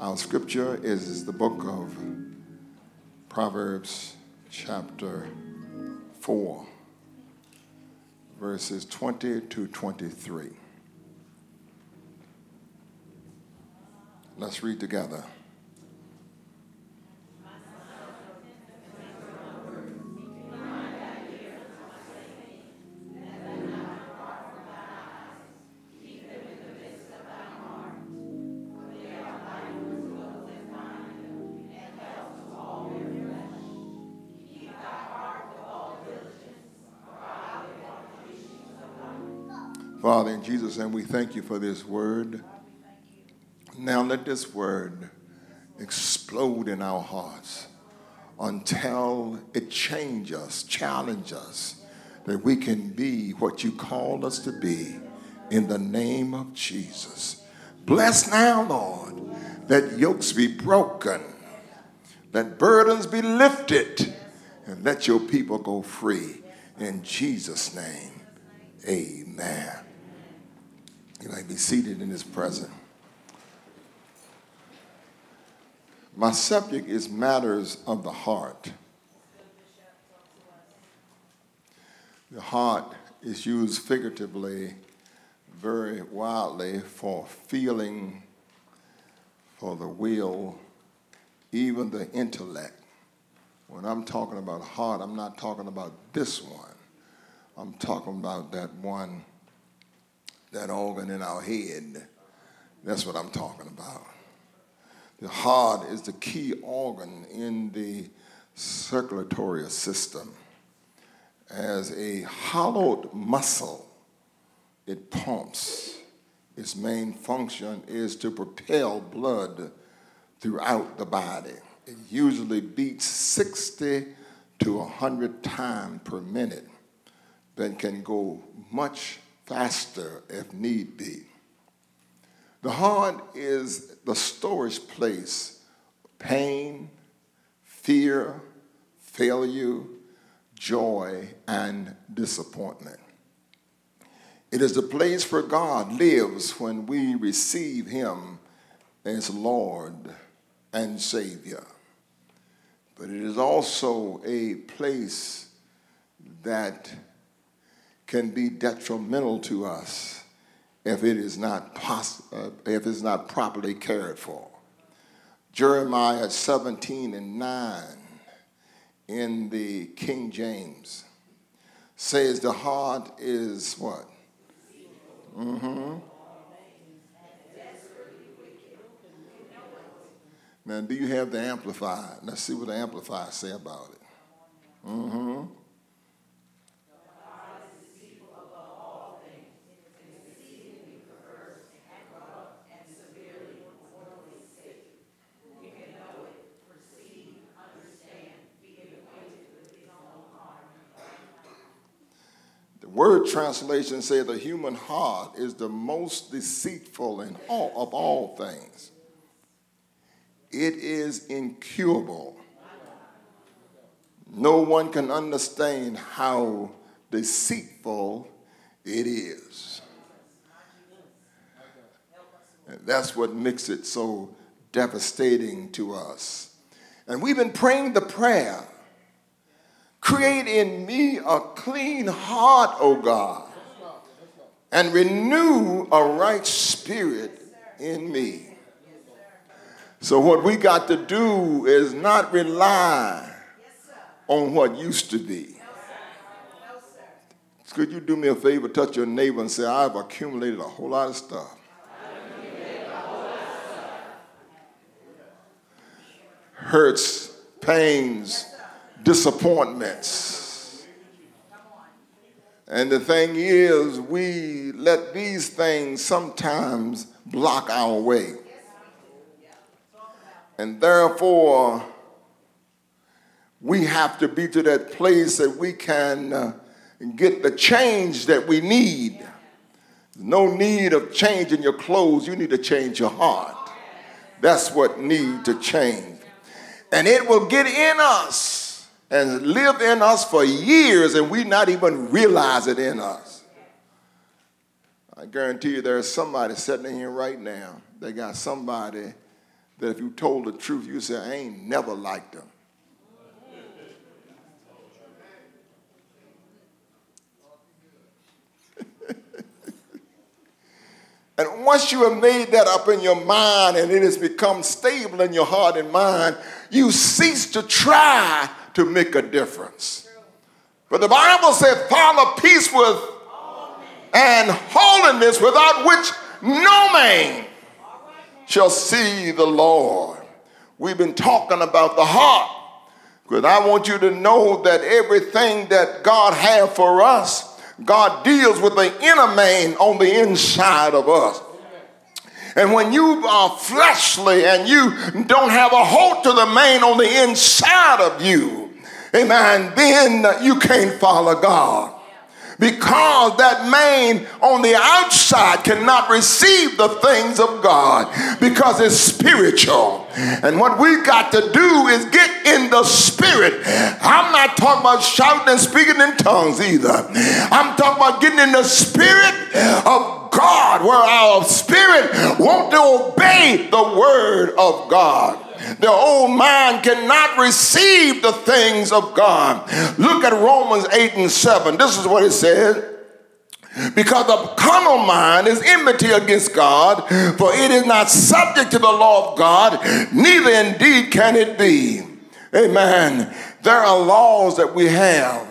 Our scripture is the book of Proverbs, chapter 4, verses 20 to 23. Let's read together. Father, in Jesus' name, we thank you for this word. Now let this word explode in our hearts until it change us, challenge us, that we can be what you called us to be in the name of Jesus. Bless now, Lord, that yokes be broken, that burdens be lifted, and let your people go free. In Jesus' name, amen. You may be seated in his presence. My subject is matters of the heart. The heart is used figuratively very widely for feeling, for the will, even the intellect. When I'm talking about heart, I'm not talking about this one. I'm talking about that one that organ in our head. That's what I'm talking about. The heart is the key organ in the circulatory system. As a hollowed muscle, it pumps. Its main function is to propel blood throughout the body. It usually beats 60 to 100 times per minute, but can go much faster if need be. The heart is the storage place pain, fear, failure, joy, and disappointment. It is the place where God lives when we receive Him as Lord and Savior. But it is also a place that can be detrimental to us if it is not poss- uh, if it's not properly cared for. Jeremiah 17 and 9 in the King James says the heart is what? Mm-hmm. Now, do you have the Amplified? Let's see what the Amplified say about it. Mm-hmm. Word translation says the human heart is the most deceitful all, of all things. It is incurable. No one can understand how deceitful it is. And that's what makes it so devastating to us. And we've been praying the prayer Create in me a clean heart, O God, and renew a right spirit in me. So, what we got to do is not rely on what used to be. Could you do me a favor, touch your neighbor, and say, I've accumulated a whole lot of stuff. Hurts, pains, disappointments. And the thing is, we let these things sometimes block our way. And therefore, we have to be to that place that we can uh, get the change that we need. No need of changing your clothes, you need to change your heart. That's what need to change. And it will get in us and live in us for years and we not even realize it in us. I guarantee you there's somebody sitting in here right now. They got somebody that if you told the truth, you say, I ain't never liked them. and once you have made that up in your mind and it has become stable in your heart and mind, you cease to try to make a difference. But the Bible says, follow peace with and holiness without which no man shall see the Lord. We've been talking about the heart. Because I want you to know that everything that God has for us, God deals with the inner man on the inside of us. And when you are fleshly and you don't have a hold to the man on the inside of you, amen, then you can't follow God because that man on the outside cannot receive the things of God because it's spiritual. And what we got to do is get in the spirit. I'm not talking about shouting and speaking in tongues either. I'm talking about getting in the spirit of God where our spirit want to obey the word of God. The old mind cannot receive the things of God. Look at Romans 8 and 7. This is what it says. Because the carnal mind is enmity against God, for it is not subject to the law of God, neither indeed can it be. Amen. There are laws that we have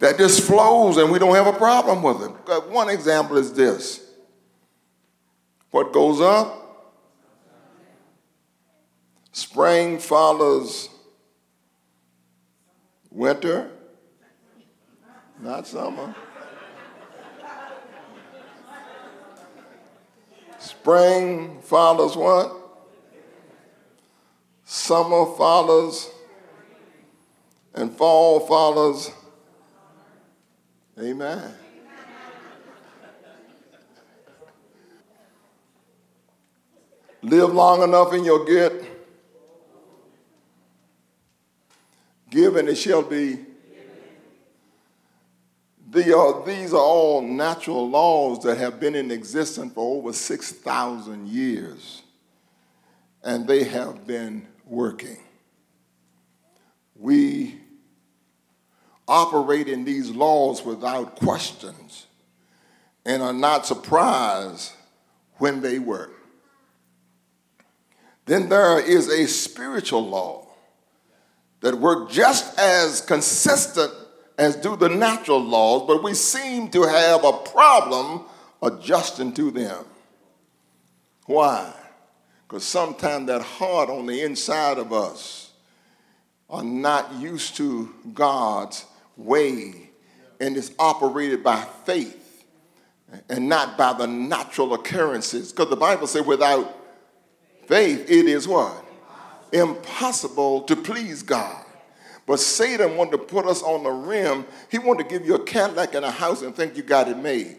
that just flows and we don't have a problem with it. One example is this. What goes up Spring follows winter, not summer. Spring follows what? Summer follows, and fall follows. Amen. Live long enough and you'll get Give and it shall be. The, these are all natural laws that have been in existence for over 6,000 years, and they have been working. We operate in these laws without questions and are not surprised when they work. Then there is a spiritual law that work just as consistent as do the natural laws, but we seem to have a problem adjusting to them. Why? Because sometimes that heart on the inside of us are not used to God's way and is operated by faith and not by the natural occurrences. Because the Bible says without faith, it is what? Impossible to please God. But Satan wanted to put us on the rim. He wanted to give you a Cadillac and a house and think you got it made.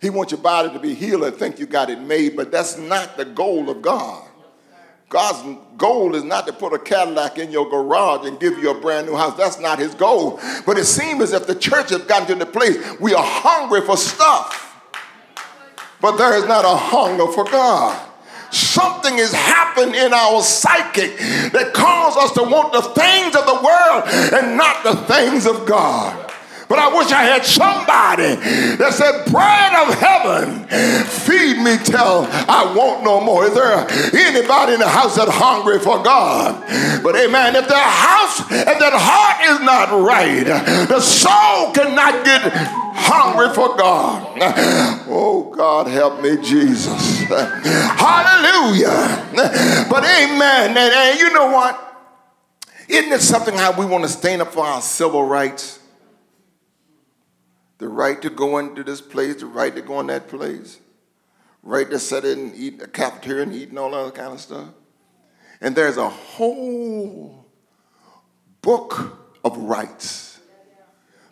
He wants your body to be healed and think you got it made, but that's not the goal of God. God's goal is not to put a Cadillac in your garage and give you a brand new house. That's not his goal. But it seems as if the church has gotten to the place we are hungry for stuff but there is not a hunger for God. Something has happened in our psychic that caused us to want the things of the world and not the things of God. But I wish I had somebody that said, Bread of heaven, feed me till I want no more. Is there anybody in the house that's hungry for God? But amen, if the house, if that heart is not right, the soul cannot get hungry for God. Oh, God, help me, Jesus. Hallelujah. But amen. And, and you know what? Isn't it something how we want to stand up for our civil rights? The right to go into this place, the right to go in that place, right to sit in and eat a cafeteria and eat and all that kind of stuff. And there's a whole book of rights.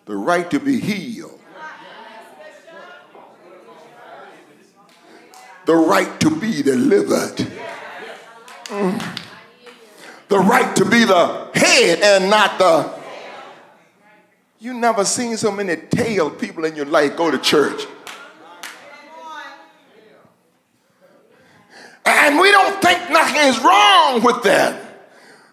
The right to be healed the right to be delivered. Mm. The right to be the head and not the. You never seen so many tail people in your life go to church. And we don't think nothing is wrong with that.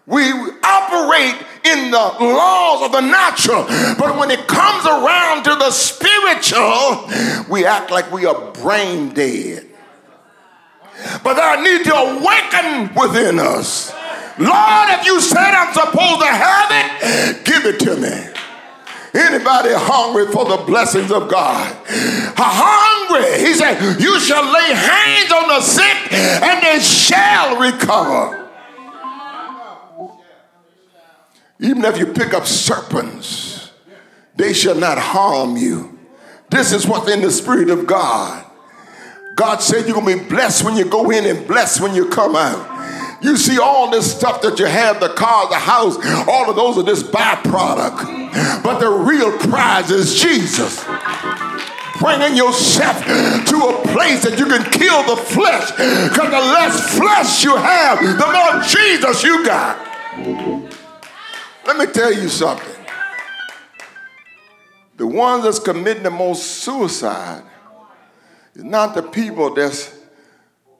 We operate in the laws of the natural, but when it comes around to the spiritual, we act like we are brain dead. But I need to awaken within us. Lord, if you said I'm supposed to have it, give it to me. Anybody hungry for the blessings of God? Hungry. He said, You shall lay hands on the sick and they shall recover. Even if you pick up serpents, they shall not harm you. This is what's in the Spirit of God. God said you're going to be blessed when you go in and blessed when you come out. You see all this stuff that you have, the car, the house, all of those are just byproduct. But the real prize is Jesus. Bringing yourself to a place that you can kill the flesh. Because the less flesh you have, the more Jesus you got. Let me tell you something. The ones that's committing the most suicide is not the people that's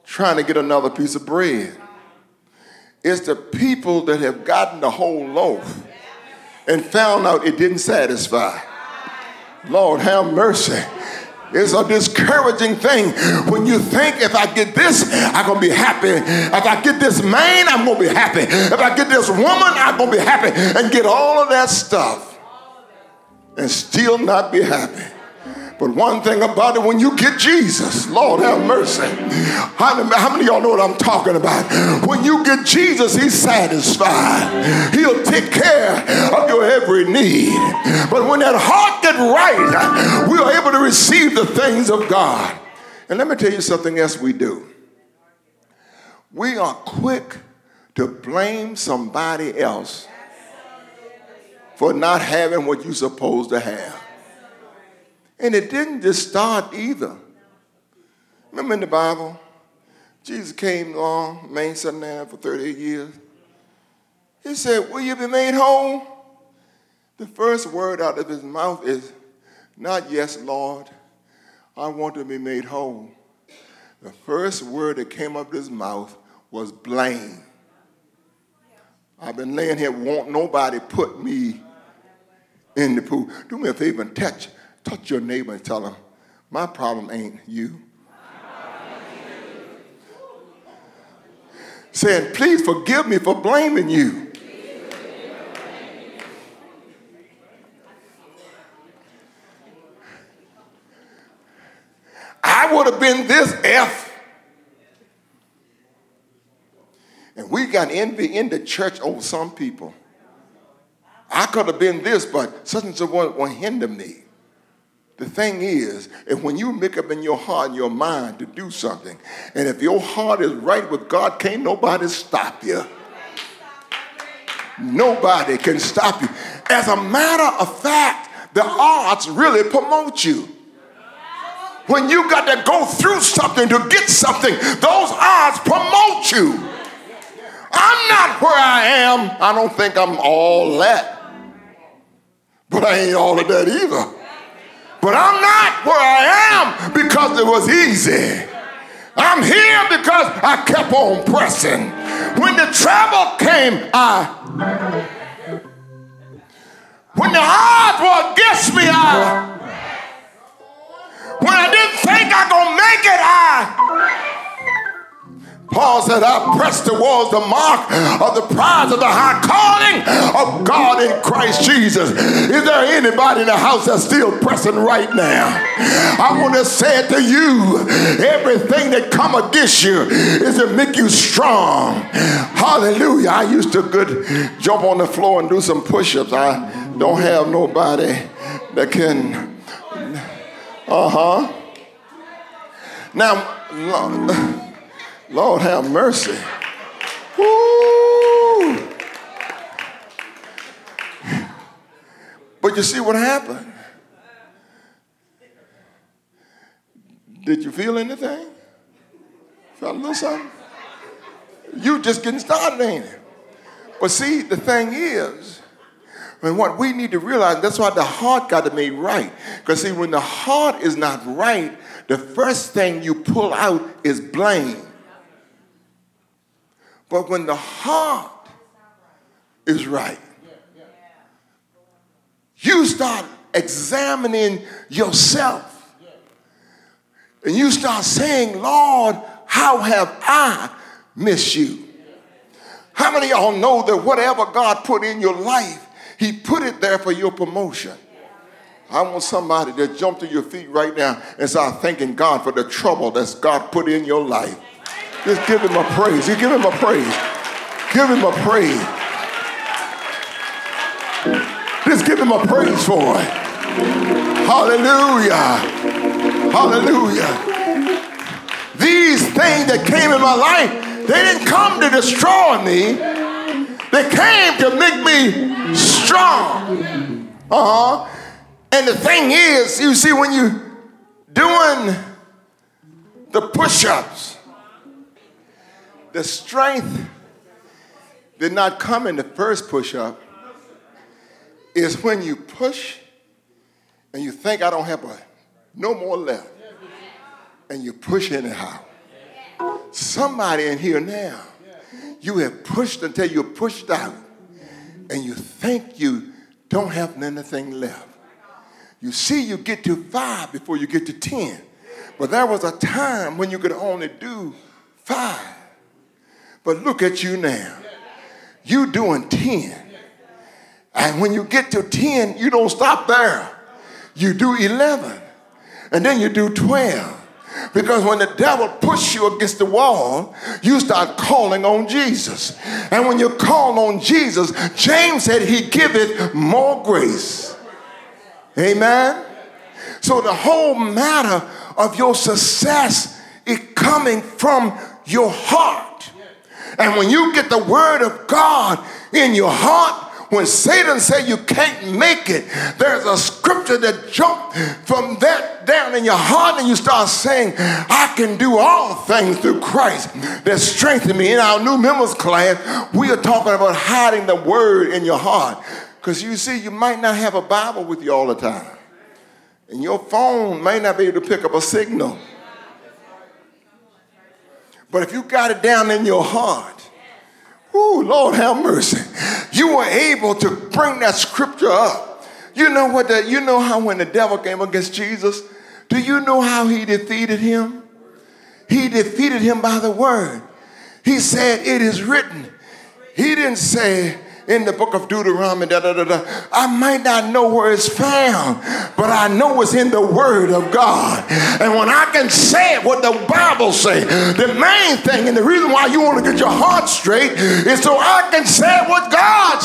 trying to get another piece of bread. It's the people that have gotten the whole loaf and found out it didn't satisfy. Lord, have mercy. It's a discouraging thing when you think if I get this, I'm gonna be happy. If I get this man, I'm gonna be happy. If I get this woman, I'm gonna be happy. And get all of that stuff and still not be happy. But one thing about it, when you get Jesus, Lord have mercy. How, many of y'all know what I'm talking about? When you get Jesus, He's satisfied. He'll take care of your every need. But when that heart gets right, we are able to receive the things of God. And let me tell you something else we do. We are quick to blame somebody else for not having what you're supposed to have. And it didn't just start either. Remember in the Bible, Jesus came along, man sitting there for 38 years. He said, Will you be made whole? The first word out of his mouth is, Not yes, Lord. I want to be made whole. The first word that came up his mouth was blame. I've been laying here, won't nobody put me in the pool. Do me a favor and touch Touch your neighbor and tell him, my problem ain't you. Saying, please forgive me for blaming you. I would have been this F. And we got envy in the church over some people. I could have been this, but such and such won't hinder me. The thing is, if when you make up in your heart and your mind to do something, and if your heart is right with God, can't nobody stop you. Nobody can stop you. As a matter of fact, the odds really promote you. When you got to go through something to get something, those odds promote you. I'm not where I am. I don't think I'm all that. But I ain't all of that either. But I'm not where I am because it was easy. I'm here because I kept on pressing. When the trouble came, I. When the odds were against me, I. When I didn't think I gonna make it, I. Paul said, I press towards the mark of the prize of the high calling of God in Christ Jesus. Is there anybody in the house that's still pressing right now? I want to say it to you. Everything that come against you is to make you strong. Hallelujah. I used to good jump on the floor and do some push-ups. I don't have nobody that can. Uh-huh. Now, Lord have mercy. Woo! But you see what happened? Did you feel anything? Felt a little something? You just getting started, ain't it? But see, the thing is, and what we need to realize, that's why the heart got to be right. Because see, when the heart is not right, the first thing you pull out is blame. But when the heart is right, you start examining yourself. And you start saying, Lord, how have I missed you? How many of y'all know that whatever God put in your life, He put it there for your promotion? I want somebody to jump to your feet right now and start thanking God for the trouble that's God put in your life. Just give him a praise. You give him a praise. Give him a praise. Just give him a praise for it. Hallelujah. Hallelujah. These things that came in my life, they didn't come to destroy me. They came to make me strong. Uh-huh. And the thing is, you see, when you're doing the push-ups, the strength did not come in the first push-up. Is when you push and you think I don't have a, no more left, and you push anyhow. Somebody in here now, you have pushed until you're pushed out, and you think you don't have anything left. You see, you get to five before you get to 10. But there was a time when you could only do five. But look at you now. You doing 10. And when you get to 10, you don't stop there. You do 11. And then you do 12. Because when the devil pushes you against the wall, you start calling on Jesus. And when you call on Jesus, James said he giveth more grace. Amen. So the whole matter of your success is coming from your heart. And when you get the word of God in your heart, when Satan say you can't make it, there's a scripture that jumps from that down in your heart and you start saying, I can do all things through Christ that strengthen me. In our new members class, we are talking about hiding the word in your heart. Because you see, you might not have a Bible with you all the time. And your phone may not be able to pick up a signal. But if you got it down in your heart, oh Lord have mercy, you were able to bring that scripture up. You know what that you know how when the devil came against Jesus, do you know how he defeated him? He defeated him by the word. He said, It is written. He didn't say, in the book of Deuteronomy, da, da, da. I might not know where it's found, but I know it's in the Word of God. And when I can say what the Bible say, the main thing and the reason why you want to get your heart straight is so I can say what God